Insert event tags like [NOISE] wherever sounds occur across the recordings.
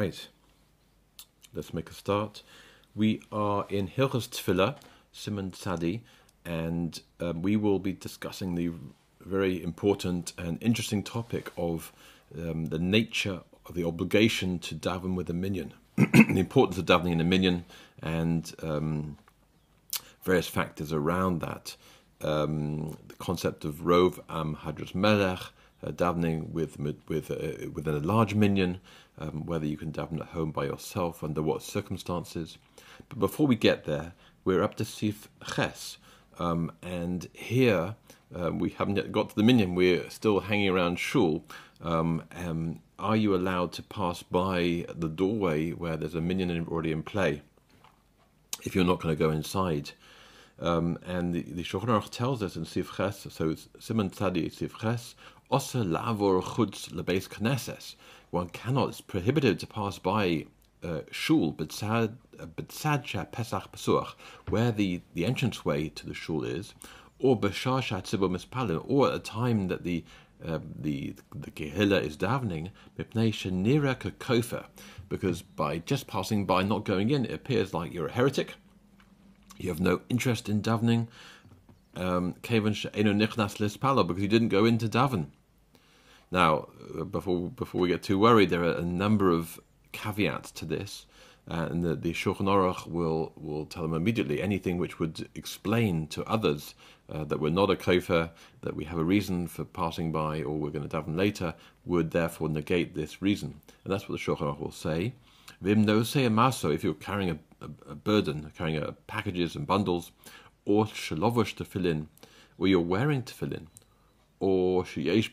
right, let's make a start. We are in Hilchas Tefillah, Simon Tzadi, and um, we will be discussing the very important and interesting topic of um, the nature of the obligation to daven with a minyan, [CLEARS THROAT] the importance of davening in a minyan, and um, various factors around that. Um, the concept of Rov Am Hadras Melech, davening with with uh, within a large minyan, um, whether you can daven at home by yourself, under what circumstances. But before we get there, we're up to Sif Ches, um, and here um, we haven't yet got to the minyan. We're still hanging around shul. Um, um, are you allowed to pass by the doorway where there's a minyan already in play? If you're not going to go inside. Um, and the, the Shulchan Aruch tells us in Sif Ches, so Simon Tzadi Sif Osa lavor chutz lebeis knesses. One cannot, it's prohibited to pass by uh, shul, betzad pesach pesuach, where the, the entranceway to the shul is, or b'shar shatzibur mispalim, or at a time that the uh, the the kehillah is davening, mipnei shenira kakofa, because by just passing by, not going in, it appears like you're a heretic. You have no interest in davening, um, because you didn't go into daven. Now, uh, before before we get too worried, there are a number of caveats to this, uh, and the, the Shulchan Aruch will will tell them immediately anything which would explain to others uh, that we're not a kofer, that we have a reason for passing by, or we're going to daven later, would therefore negate this reason, and that's what the Shulchan Aruch will say. Vim no say maso if you're carrying a, a, a burden, carrying a, packages and bundles, or shalovosh to fill in, or you're wearing to fill in, or sheyesh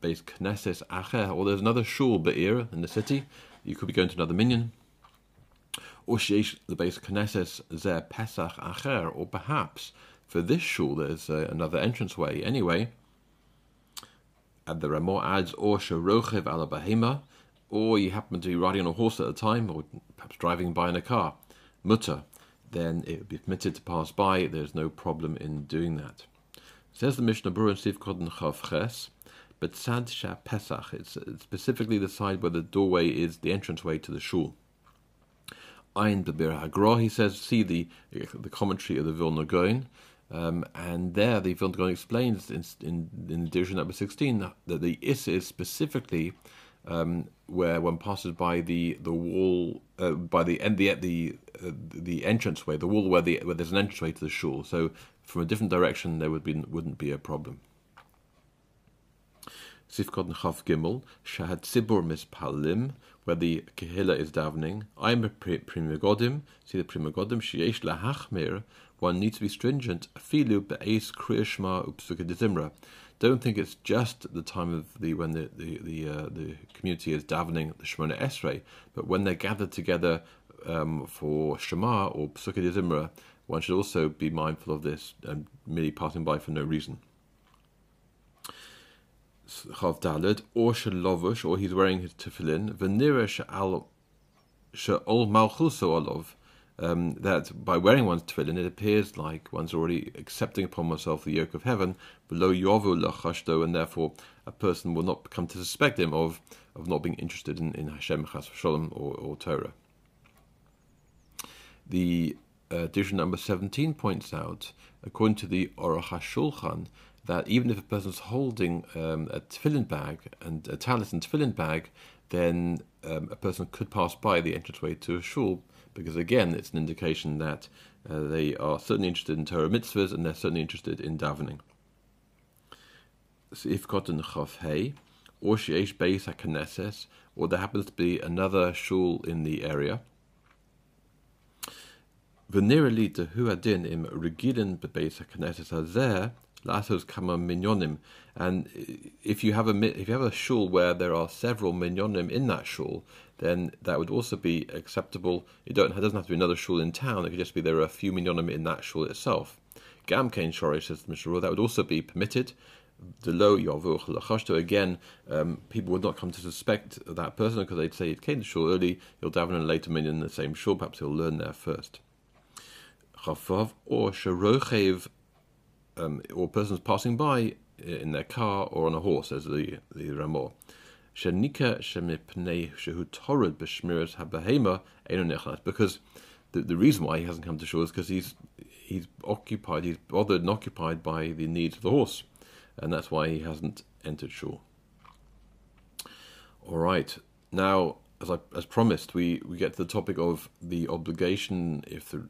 based knesses acher, or there's another shul be'ir in the city, you could be going to another minyan, or sheyesh the base knesses zer pesach acher, or perhaps for this shul there's uh, another entranceway anyway. And the Ramah adds, or sherochev ala bahema, or you happen to be riding on a horse at the time, or perhaps driving by in a car, mutter, then it would be permitted to pass by. There's no problem in doing that. Says the Mishnah Berurah in Sif Koden Chav Ches, but Sad Shah Pesach, it's specifically the side where the doorway is the entranceway to the shul. Ein Beber Hagra, he says, see the the commentary of the Vilna Gaon, um, and there the Vilna Gaon explains in, in, in number 16 that the Is is specifically um, where one passes by the the wall uh, by the end the the uh, the entranceway, the wall where the where there's an entranceway to the shul. So from a different direction, there would be wouldn't be a problem. Sifkot Chav Gimel Shahad Sibur Mispalim, where the Kehillah is davening. I'm a Pri Megadim. See the Pri Megadim. Sheyesh Lahachmir. One needs to be stringent. Filu Be'es Kriyashma Upsuka don't think it's just the time of the when the the the, uh, the community is davening the Shemona Esrei, but when they're gathered together um, for Shema or Pesukei Zimra, one should also be mindful of this and merely passing by for no reason. Chav or Shalovush, or he's wearing his tefillin. Venira Sha'al Sha'ol Malchuso Olov um, that by wearing one's tefillin, it appears like one's already accepting upon oneself the yoke of heaven, below yovu lachashto, and therefore a person will not come to suspect him of, of not being interested in, in Hashem chas shalom or, or Torah. The uh, edition number 17 points out, according to the Aruch HaShulchan, that even if a person's holding um, a tefillin bag and a talis and tefillin bag, then um, a person could pass by the entranceway to a shul because again, it's an indication that uh, they are certainly interested in Torah mitzvahs and they're certainly interested in davening. So if cotton chav hey, or sheish beis haKnesses, or there happens to be another shul in the area. V'nirali hu adin im regilin bebeis haKnesses hazeh lasos kama minyonim, and if you have a if you have a shul where there are several minyonim in that shul, then that would also be acceptable. It, don't, it doesn't have to be another shul in town. It could just be there are a few minyonim in that shul itself. Gam kain shorish says the Mishnah that would also be permitted. The low yavuch lachashto again, um, people would not come to suspect that person because they'd say it came to shul early. He'll daven in a later minyan in the same shul. Perhaps he'll learn there first. Chavav or sharochev, um, or persons passing by in their car or on a horse, as the the Ramor. because the, the reason why he hasn't come to shul is because he's he's occupied, he's bothered and occupied by the needs of the horse, and that's why he hasn't entered shul. All right, now as I as promised, we, we get to the topic of the obligation, if the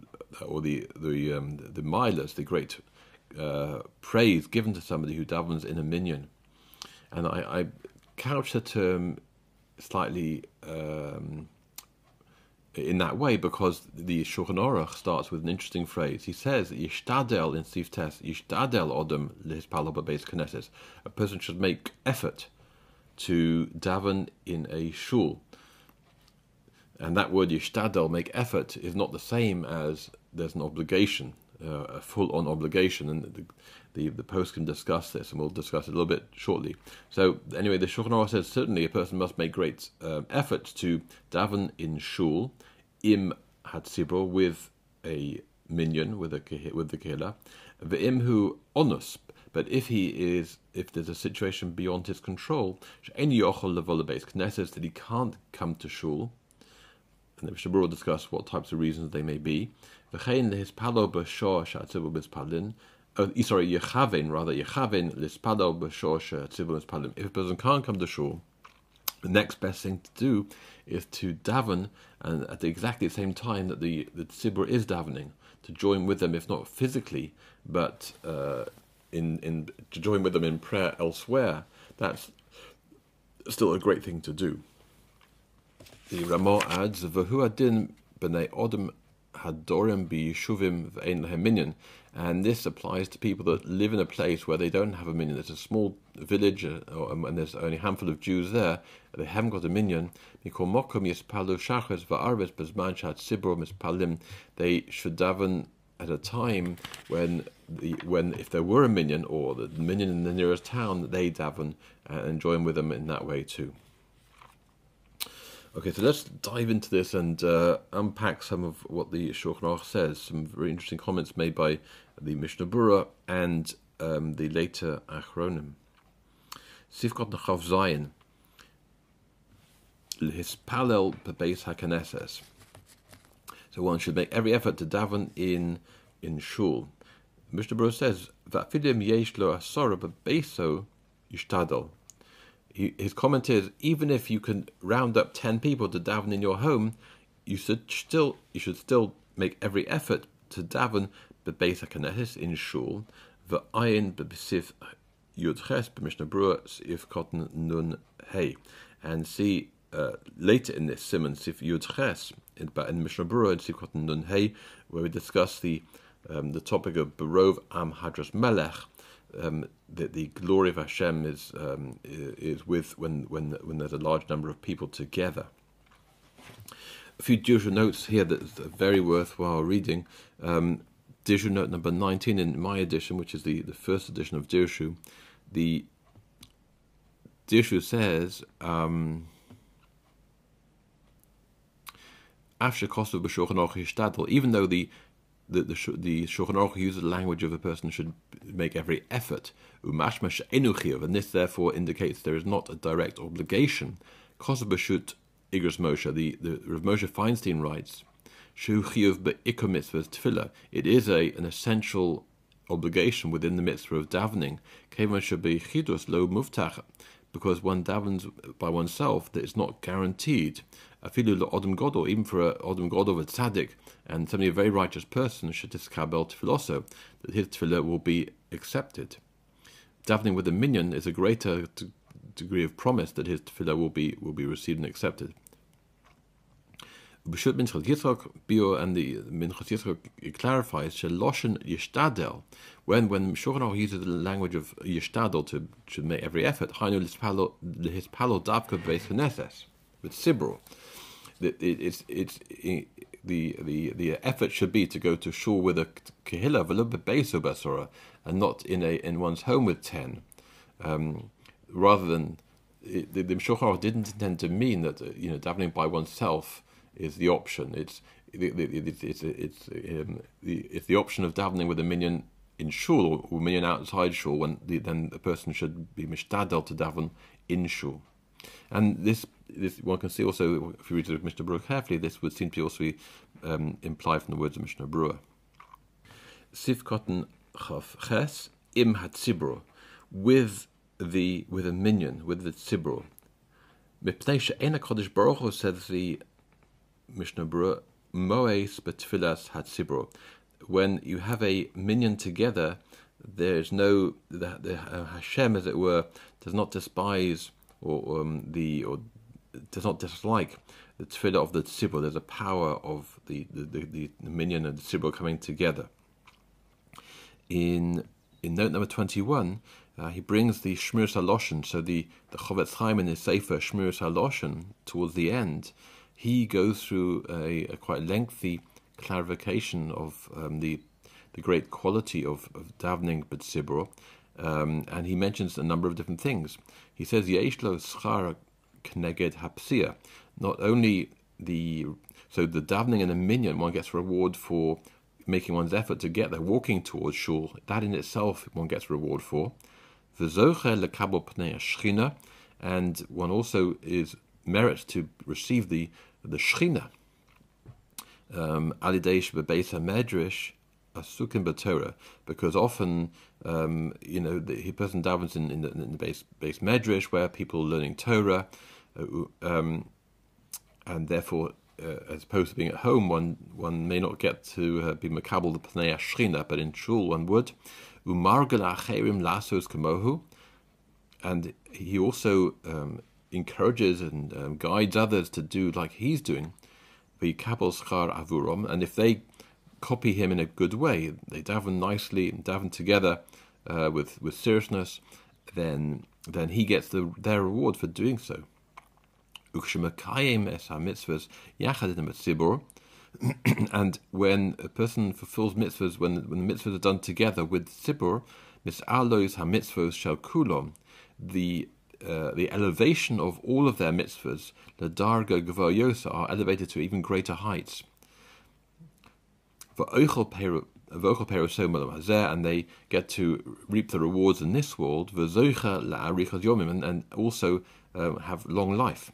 or the the um, the milas, the great uh, praise given to somebody who davens in a minyan, and I, I couch the term slightly um, in that way because the Shulchan Aruch starts with an interesting phrase. He says, "Yishtadel in Sif Tes, Yishtadel odem lehispalo beis knesses." A person should make effort to daven in a shul, and that word "yishtadel," make effort, is not the same as there's an obligation, a full-on obligation, and the, the, the post can discuss this, and we'll discuss it a little bit shortly. So anyway, the Shulchan Aruch says certainly a person must make great um, effort to daven in shul, im hatzibur with a minyan with a with the kehillah, ve'im hu onus. But if he is, if there's a situation beyond his control, any yochol levolabes knesses that he can't come to shul, and the Mishnah will discuss what types of reasons they may be. Uh, sorry, rather mispalim. If a person can't come to shul, the next best thing to do is to daven, and at the exactly the same time that the the tzibur is davening, to join with them, if not physically, but uh, in in to join with them in prayer elsewhere. That's still a great thing to do. The Ramo adds, "V'hu adin b'nei odem hadorim b'yishuvim v'ein lehem minyan," and this applies to people that live in a place where they don't have a minyan. There's a small village, uh, or, um, and there's only a handful of Jews there. They haven't got a minyan. They should daven at a time when the when if there were a minyan or the minyan in the nearest town, they daven and join with them in that way too. Okay, so let's dive into this and uh, unpack some of what the Shulchan says. Some very interesting comments made by the Mishnah Berurah and um, the later Achronim. Sifkot Nechav Zayin, Hispalel Bebeis HaKaneses. So one should make every effort to daven in in shul. Mishnah Berurah says, "Vafidim yesh lo asora bebeso yishtadel." his comment is even if you can round up 10 people to daven in your home you should still you should still make every effort to daven bebeis haKnesses in shul ve'ayin bebesif yudches b'mishnah brua if cotton nun hey and see uh, later in this simon sif yudches in, in Mishnah Berurah and sif cotton nun hey where we discuss the um, the topic of Barov Am Hadras Melech um, that the glory of Hashem is um, is with when when when there's a large number of people together. A few Dirshu notes here that's very worthwhile reading. Um, Dirshu note number 19 in my edition, which is the, the first edition of Dirshu, the Dirshu says, um, even though the the the, the Shulchan Aruch uses the language of a person should make every effort. And this therefore indicates there is not a direct obligation. Kosabashut Igros Moshe, the, the Rav Moshe Feinstein writes, Shuchiv be'ikomitzvah tefillah. It is a an essential obligation within the mitzvah of davening. Kevan be chidus lo muftach, because one davens by oneself that is not guaranteed. Afilu odom godol, even for a odom godol, a tzaddik, and somebody a very righteous person should diskabel tefillah that his tefillah will be accepted. Davening with a minyan is a greater t- degree of promise that his tefillah will be will be received and accepted. B'shut Minchas Yitzchak Bio and the Minchas Yitzchak clarifies Sheloshen Yishtadel when when Shulchan uses the language of Yishtadel to to make every effort Hainu his palo davka beis with Sibro. It's it's the the the effort should be to go to shul with a kehillah of a little bit beso basora and not in a in one's home with ten, um, rather than the, the Mishloach didn't intend to mean that uh, you know davening by oneself is the option. It's it's it's it's, um, the, it's the option of davening with a minyan in shul or a minyan outside shul when the, then the person should be mishtadel to daven in shul. And this, this one can see also, if you read the Mishnah Berurah carefully, this would seem to also be um, implied from the words of Mishnah Berurah. Sivkotten Chav Ches Im Hatzibro, with the with a minyan, with the tzibro. Mipnei she'ena Kodesh Baruch Hu says the Mishnah Berurah, Moes betfilas hatzibro. When you have a minyan together, there is no the, the uh, Hashem, as it were, does not despise or um, the or does not dislike the tefillah of the tzibur. There's a power of the the, the, the minyan and the tzibur coming together. In in note number twenty one, uh, he brings the Shmir Saloshen, so the the Chofetz Chaim in his Sefer Shmir Saloshen towards the end, he goes through a, a quite lengthy clarification of um, the the great quality of, of davening b'tzibur, um, and he mentions a number of different things. He says Yeshlo schar kneged hapsia. Not only the so the davening and the minyan, one gets reward for making one's effort to get there, walking towards shul. That in itself, one gets reward for. The and one also is merit to receive the the shchina. Um, Alidesh bebeisa medrash asukim b'Torah, because often um, you know the person davens in, in the, in the base base medrash where people are learning Torah, um, and therefore. Uh, as opposed to being at home, one one may not get to uh, be makabel the pnei shrina, but in shul one would. Umargal lasos kamohu, and he also um, encourages and um, guides others to do like he's doing. V'yikabel schar avurom, and if they copy him in a good way, they daven nicely and daven together uh, with with seriousness, then then he gets the, their reward for doing so. [CLEARS THROAT] and when a person fulfills mitzvahs, when, when the mitzvahs are done together with tzibur, mis'alos ha-mitzvahs shel kulom, the uh, the elevation of all of their mitzvahs, the darga gvoyosa, are elevated to even greater heights and they get to reap the rewards in this world, and, and also uh, have long life.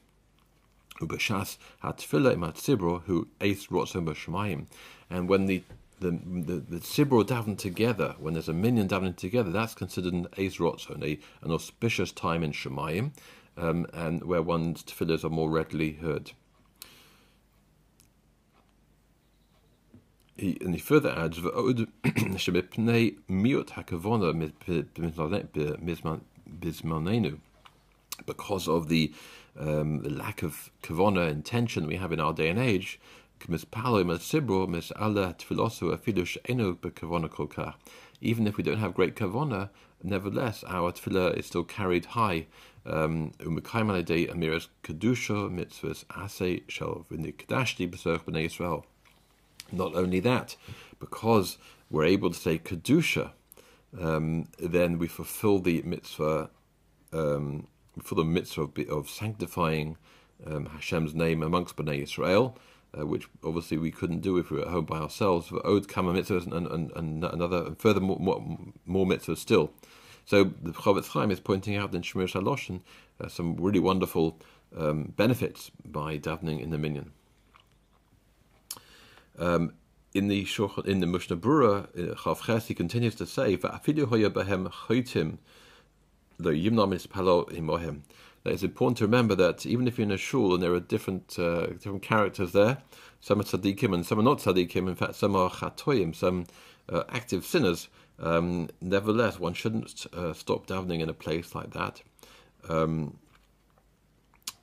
Ubashas hatfila imat sibro who eis rotzom b'shemayim, and when the the the, the sibro daven together, when there's a minyan davening together, that's considered an eis rotzon, a an auspicious time in shemayim, um, and where one's tefillahs are more readily heard. he, and he further adds v'od [CLEARS THROAT] shebepnei miut hakavona bismanenu because of the, um, the lack of kavona intention we have in our day and age even if we don't have great kavona, nevertheless our tefillah is still carried high. Um. Not only that, because we're able to say Kedusha, um, then we fulfill the mitzvah, um, for the mitzvah of, of sanctifying um, Hashem's name amongst Bnei Israel, uh, which obviously we couldn't do if we were at home by ourselves. For Od Kama mitzvahs and, and, and, another, and further more, more, more mitzvahs still. So the Chofetz Chaim is pointing out in Shemir Shaloshin uh, some really wonderful um, benefits by davening in the minyan. Um, in the in the Mishnah Berurah, uh, Chav he continues to say, "Va'afilu hoya behem choitim lo yimnam palo imohem." It's important to remember that even if you're in a shul and there are different uh, different characters there, some are tzaddikim and some are not tzaddikim. In fact, some are chatoyim, some uh, active sinners. Um, nevertheless, one shouldn't uh, stop davening in a place like that. Um,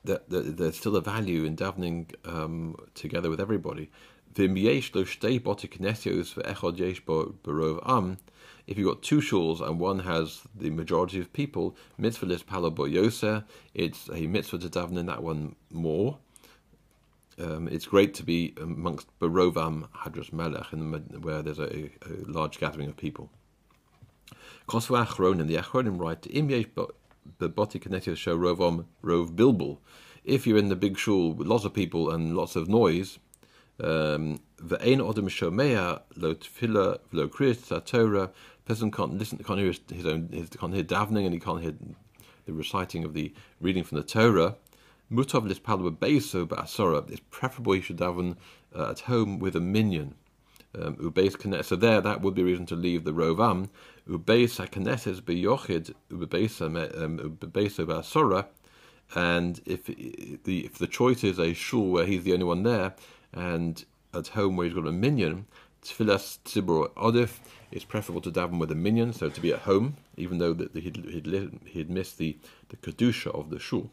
there's still a value in davening um, together with everybody. If you've got two shuls and one has the majority of people, mitzvah list palaboyose, it's a mitzvah to daven in that one more. Um, it's great to be amongst Barovam Hadras Melech, in the, where there's a, a, large gathering of people. Kosva Achronim, the Achronim write, Im yesh b'boti kinetios show rovam rov bilbul. If you're in the big shul with lots of people and lots of noise, um, Ve'ein odem shomea lo tefillah lo kriyas Torah. Person can't listen, can't hear his own, his, can't hear davening, and he can't hear the reciting of the reading from the Torah, mutav lispal beso ba'asora. It's preferable he should daven uh, at home with a minyan. Um, ubeis So there, that would be a reason to leave the rovam. Ubeis hakeneses beyochid ubeis um, ba'asora. And if the if the choice is a shul where he's the only one there, and at home where he's got a minyan, tfilas tzibur odif is preferable to daven with a minyan, so to be at home, even though that he'd, he'd, he'd missed the, the kedusha of the shul.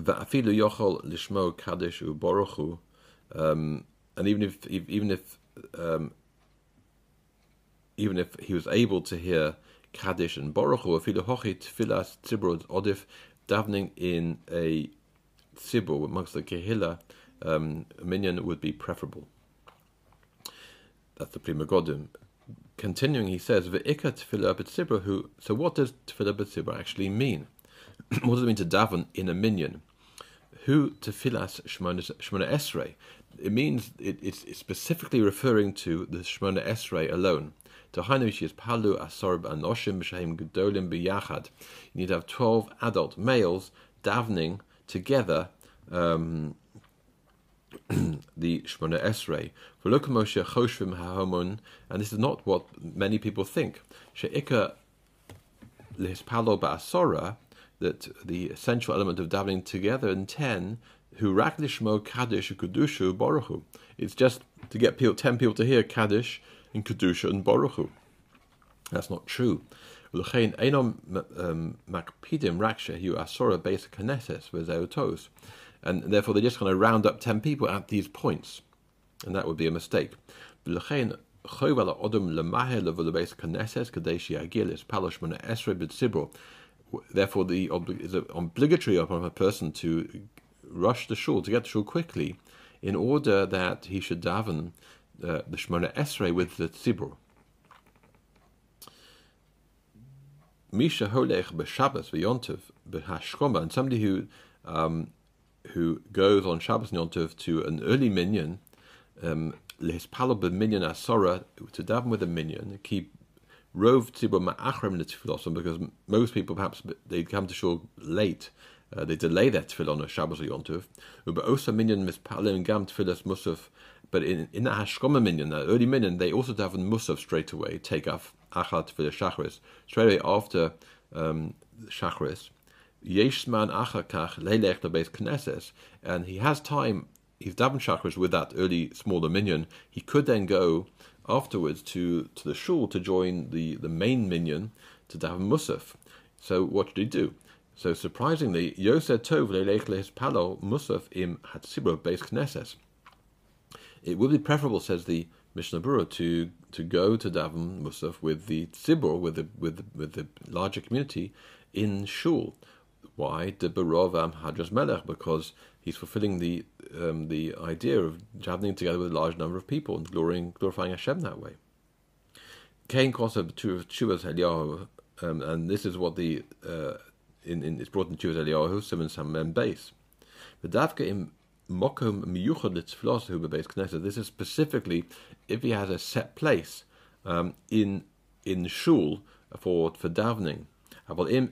Va'afilu yochol lishmo kaddish u'boruchu, um, and even if even if um, even if he was able to hear kaddish and boruchu, afilu hochi tfilas odif, davening in a tzibur amongst the kehillah, um, minyan would be preferable. That's the Pri Megadim. Continuing, he says, Ve'ika tefillah b'tzibra who. So what does tefillah b'tzibra actually mean? [CLEARS THROAT] what does it mean to daven in a minyan? Who tefillas shmona esrei? It means it, it's, specifically referring to the shmona esrei alone. Palu asorb anoshim gedolim b'yachad. You need to have twelve adult males davening together um, [CLEARS THROAT] the Shmona Esrei. Moshe Choshvim HaHomon, and this is not what many people think. She'ika Lispalo Ba'asora, that the essential element of davening together in ten, who rak kaddish kudushu boruchu. It's just to get people, ten people to hear kaddish and kedusha and boruchu. That's not true. L'chein enom um, makpidim raksha hu asora base kaneses and therefore they're just going to round up 10 people at these points, and that would be a mistake. Therefore, the obligatory upon a person to rush the shul, to get the shul quickly, in order that he should daven uh, the Shemona Esrei with the tzibur. Misha holech b'Shabbos v'yontiv b'hashkoma, and somebody who um, who goes on Shabbos Yontov to an early minyan, um, lehispalo minyan asora, to daven with a minyan, keep rov tzibur ma'achrem netfilosim, because most people perhaps they come to shul late, uh, they delay their tefillah on Shabbos or Yontov. But also minyan mispalim gam tefillas musaf. But in in the hashkoma minyan, the early minyan, they also daven musaf straight away, take off achat tefillah shachris straight away after um, shachris. Yeshman Achakach Leilech Beis Knesses, and he has time. He's daven chakras with that early smaller minyan. He could then go afterwards to, to the shul to join the, the main minyan to daven musaf. So what did he do? So surprisingly, Yosef Tov Leilech Leis Palo Musaf im Hatzibro Beis Knesses. It would be preferable, says the Mishnah Berurah, to to go to daven musaf with the tzibur, with the with the, with the larger community in shul. Why? De Barovam Hadras Melech, because he's fulfilling the um, the idea of traveling together with a large number of people and glorifying, glorifying Hashem that way. Cain Kosev Eliyahu, um, and this is what the uh, in, in it's brought in Chuvas Eliyahu, Simon Sam base. The Davka in Mokom Miyuchad Knesset. This is specifically if he has a set place um, in in shul for for davening. But if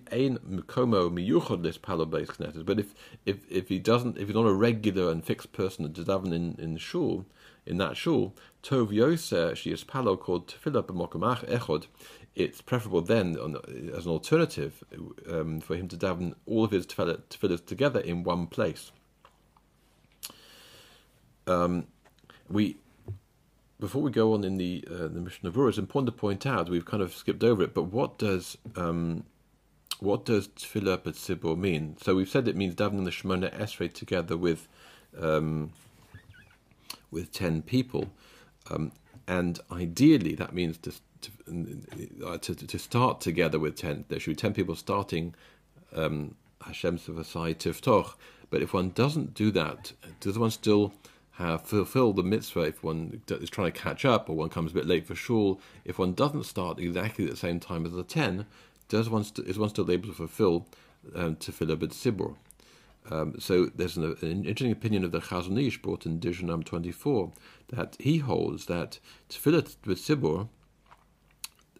if if he doesn't, if he's not a regular and fixed person to daven in in shul, in that shul, tov yoser she is palo called tefillah b'mokamach echod. It's preferable then, as an alternative, um, for him to daven all of his tefillahs together in one place. Um, we before we go on in the uh, the Mishnah Berurah, it's important to point out we've kind of skipped over it. But what does um, what does tefillah b'tzibur mean? So we've said it means davening the Shemona Esrei together with um, with ten people, um, and ideally that means to to, uh, to, to start together with ten. There should be ten people starting um, Hashem Sivasai Tiftoch. But if one doesn't do that, does one still have fulfill the mitzvah if one is trying to catch up or one comes a bit late for shul? If one doesn't start exactly at the same time as the ten, does one st- is one still able to fulfill um, tefillah b'tzibur? Um, so there's an, an, interesting opinion of the Chazon Ish brought in Dijon 24 that he holds that tefillah b'tzibur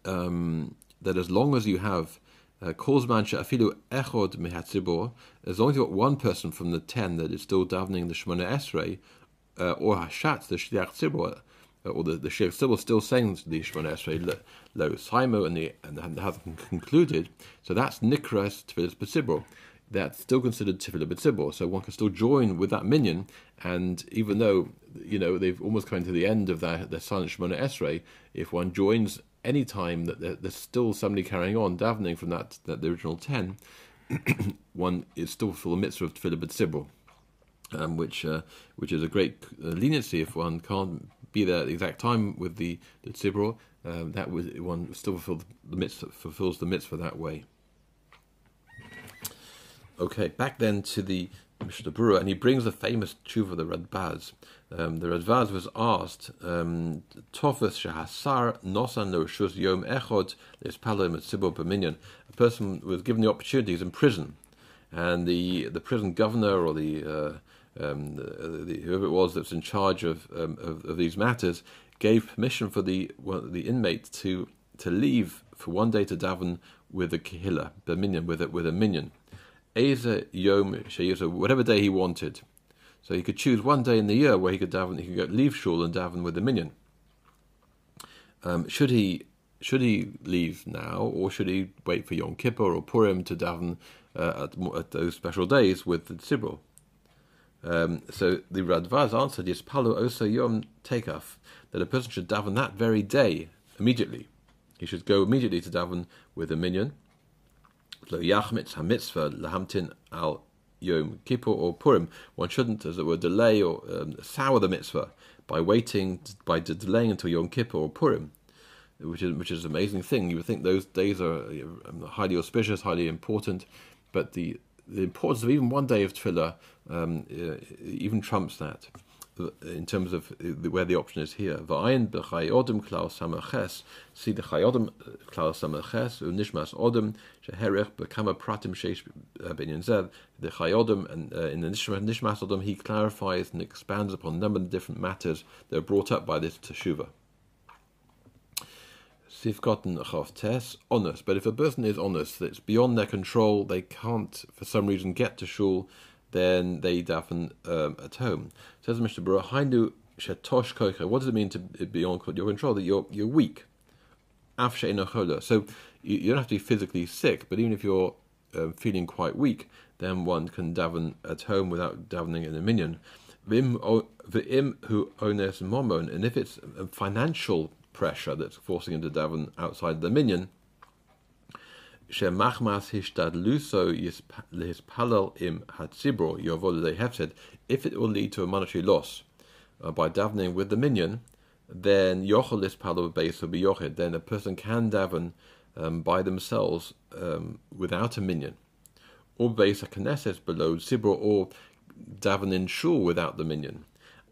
um, that as long as you have uh, calls man afilu echod mehatzibor, as long as you've got one person from the ten that is still davening the Shemona Esrei, uh, or Hashat, the Shliach Tzibor, uh, or the, the Shliach Tzibor still saying the Shemona Esrei, lo Saimo, and, the, and hasn't concluded, so that's Nikras Tfilis B'tzibor. That's still considered Tfilah B'tzibor, so one can still join with that minyan, and even though, you know, they've almost come to the end of their, their silent Shemona Esrei, if one joins any time that there's still somebody carrying on davening from that, that the original ten, [COUGHS] one is still full of mitzvah of tefillah b'tzibur, um, which uh, which is a great uh, leniency if one can't be there at the exact time with the the tzibur. Um, that was one still fulfills the mitzvah, fulfills the mitzvah that way. Okay, back then to the Mishnah Berurah, and he brings the famous tshuva, the Radbaz. Um, the Radbaz was asked, um, Tofes shehasar nosan l'rishus yom echod l'ispalim et sibur b'minyan. A person was given the opportunity, he's in prison, and the the prison governor or the, uh, um, the, the, whoever it was that's in charge of, um, of, of these matters gave permission for the well, the inmate to to leave for one day to daven with a kihila, b'minyan, with a, with a minyan. Eza Yom Sheyusa, whatever day he wanted. So he could choose one day in the year where he could daven, he could go leave shul and daven with the minyan. Um, should he should he leave now, or should he wait for Yom Kippur or Purim to daven uh, at, at, those special days with the tzibur? Um, so the Radvaz answered, "Yes, palu osa yom tekaf," that a person should daven that very day immediately. He should go immediately to daven with a minyan. lo yachmitz hamitzvah lahamtin al Yom Kippur or Purim, one shouldn't, as it were, delay or um, sour the mitzvah by waiting, by delaying until Yom Kippur or Purim, which is which is an amazing thing. You would think those days are um, highly auspicious, highly important, but the the importance of even one day of tefillah um, uh, even trumps that in terms of where the option is here. V'ayin b'chayodem klal samaches. See the chayodem klal samaches u'nishmas odem sheherech b'kama pratim sheish binyan zed. The chayodem and uh, in the nishmas odem he clarifies and expands upon a number of different matters that are brought up by this teshuva. Sifgotten tes honest, but if a person is honest, it's beyond their control. They can't, for some reason, get to shul then they daven um, at home. Says Mishnah Berurah, Hainu shetosh koicha. What does it mean to be on your control? That you're you're weak. Af So you, you, don't have to be physically sick, but even if you're um, feeling quite weak, then one can daven at home without davening in a minyan. V'im who ones momon, and if it's a financial pressure that's forcing him to daven outside the minyan, shemachmas hishtadluso lehispalel im hatzibro yovol hefsed, if it will lead to a monetary loss uh, by davening with the minyan, then. Then a person can daven um, by themselves um, without a minyan, or beis a knesses below zibro, or daven in shul without the minyan.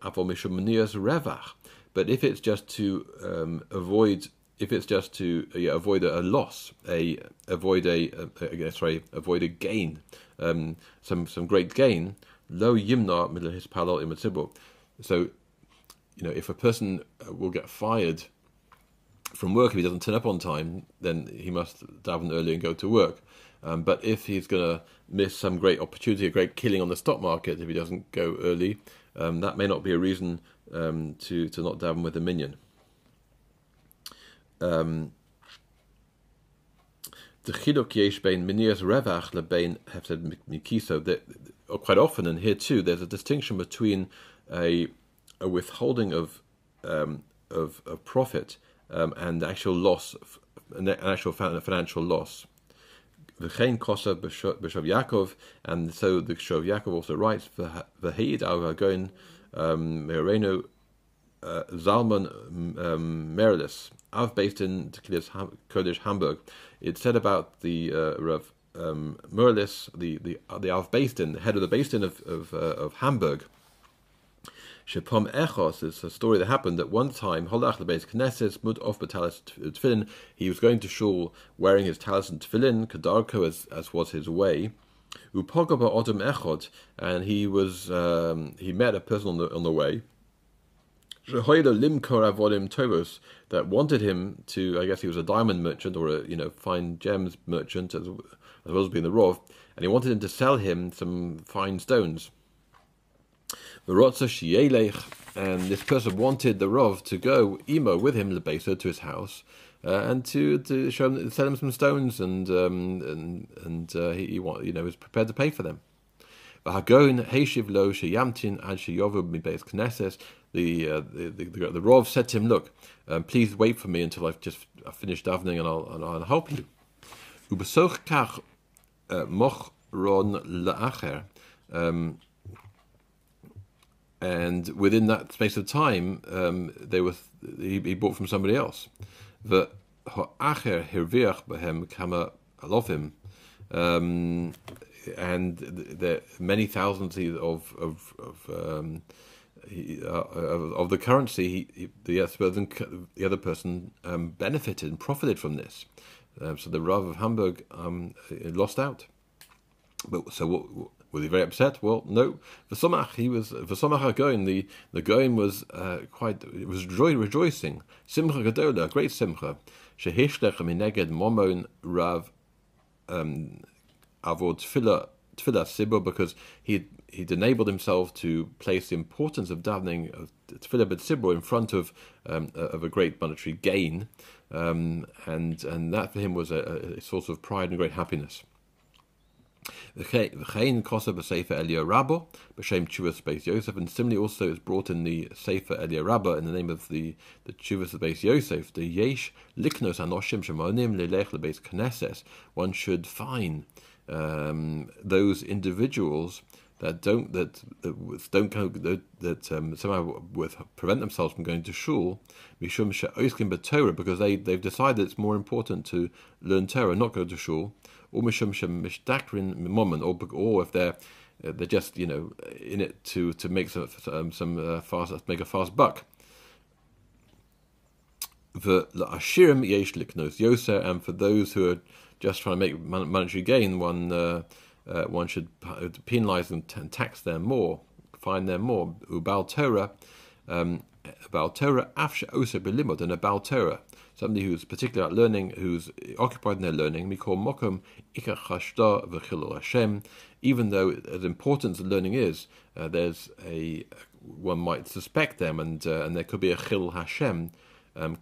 Avol mishum revach. But if it's just to um, avoid if it's just to uh, yeah, avoid a, loss, a avoid a, a, a sorry, avoid a gain, um, some some great gain, lo yimna middle his palal. So, you know, if a person uh, will get fired from work if he doesn't turn up on time, then he must daven early and go to work. Um, but if he's going to miss some great opportunity, a great killing on the stock market if he doesn't go early, um, that may not be a reason um, to to not daven with a minyan. um. That quite often, and here too, there's a distinction between a, a withholding of um, of, of profit um, and actual loss, an actual financial loss. V'chein kosa b'shov Yaakov, and so the Shov Yaakov also writes, "V'heid al going mereno uh, Zalman um, Av based in Kurdish Hamburg. It said about the uh, Rav um, the the uh, the Av the head of the based in of of, uh, of Hamburg. Shepom Echos is a story that happened that one time. Holach the Knesset mud off tefillin. He was going to shul wearing his talis and tefillin, kadarko as as was his way. Upogaba odom echod, and he was um, he met a person on the on the way that wanted him to, I guess he was a diamond merchant or a you know fine gems merchant as, as well as being the Rov, and he wanted him to sell him some fine stones. And this person wanted the Rov to go emo with him to his house, uh, and to to show him, sell him some stones, and um, and and uh, he, he you know was prepared to pay for them. The, uh, the, the, the, the Rov said to him, look, um, please wait for me until I've just I've finished davening and I'll, and I'll help you. Uh. Um, and within that space of time, um, they were he, he bought from somebody else. The ha'acher hirviach behem kama alofim. Um, and the many thousands of of of, um, he, uh, of, of, the currency, he, he, the, other, the other person um, benefited and profited from this. Um, so the Rav of Hamburg um, lost out. But so what, was he very upset? Well, no. V'somach, he was v'somach going. The the going was uh, quite it was joy, rejoicing. Simcha gadola, great simcha. Shehishlechem mineged momon Rav um, avod tefillah tefillah because he he'd enabled himself to place the importance of davening of tefillah b'tzibur in front of um, of a great monetary gain, um, and and that for him was a, a, source of pride and great happiness. V'chein kosa b'sefer Elia Rabbo b'shem Chuvas Beis Yosef, and similarly also is brought in the Sefer Elia Rabbo in the name of the the Chuvas Beis Yosef. The Yesh liknos anoshim shemonim lelech lebeis knesses. One should find um, those individuals that don't that, that don't that, that um, somehow with prevent themselves from going to shul mishum she'oskim Torah because they they've decided it's more important to learn Torah, not go to shul, or mishum she'mishdakrin moment, or or if they're uh, they're just you know in it to to make some um, some uh, fast make a fast buck. The ashirim yesh liknos yoser, and for those who are just trying to make monetary gain, one uh, uh, one should penalize them and tax them more, fine them more. Ubal Torah, um, Torah, afshe osa belimod, and a Torah, somebody who's particular at learning, who's occupied in their learning, we call mokum ikar v'chilul Hashem. Even though, as important as learning is, uh, there's a one might suspect them, and uh, and there could be a chil Hashem, um,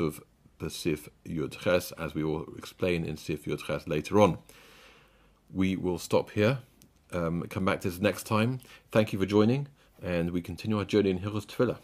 of Yud Ches, as we will explain in Sif Yud later on. We will stop here, um, come back to this next time. Thank you for joining, and we continue our journey in Hilchos Tefillah.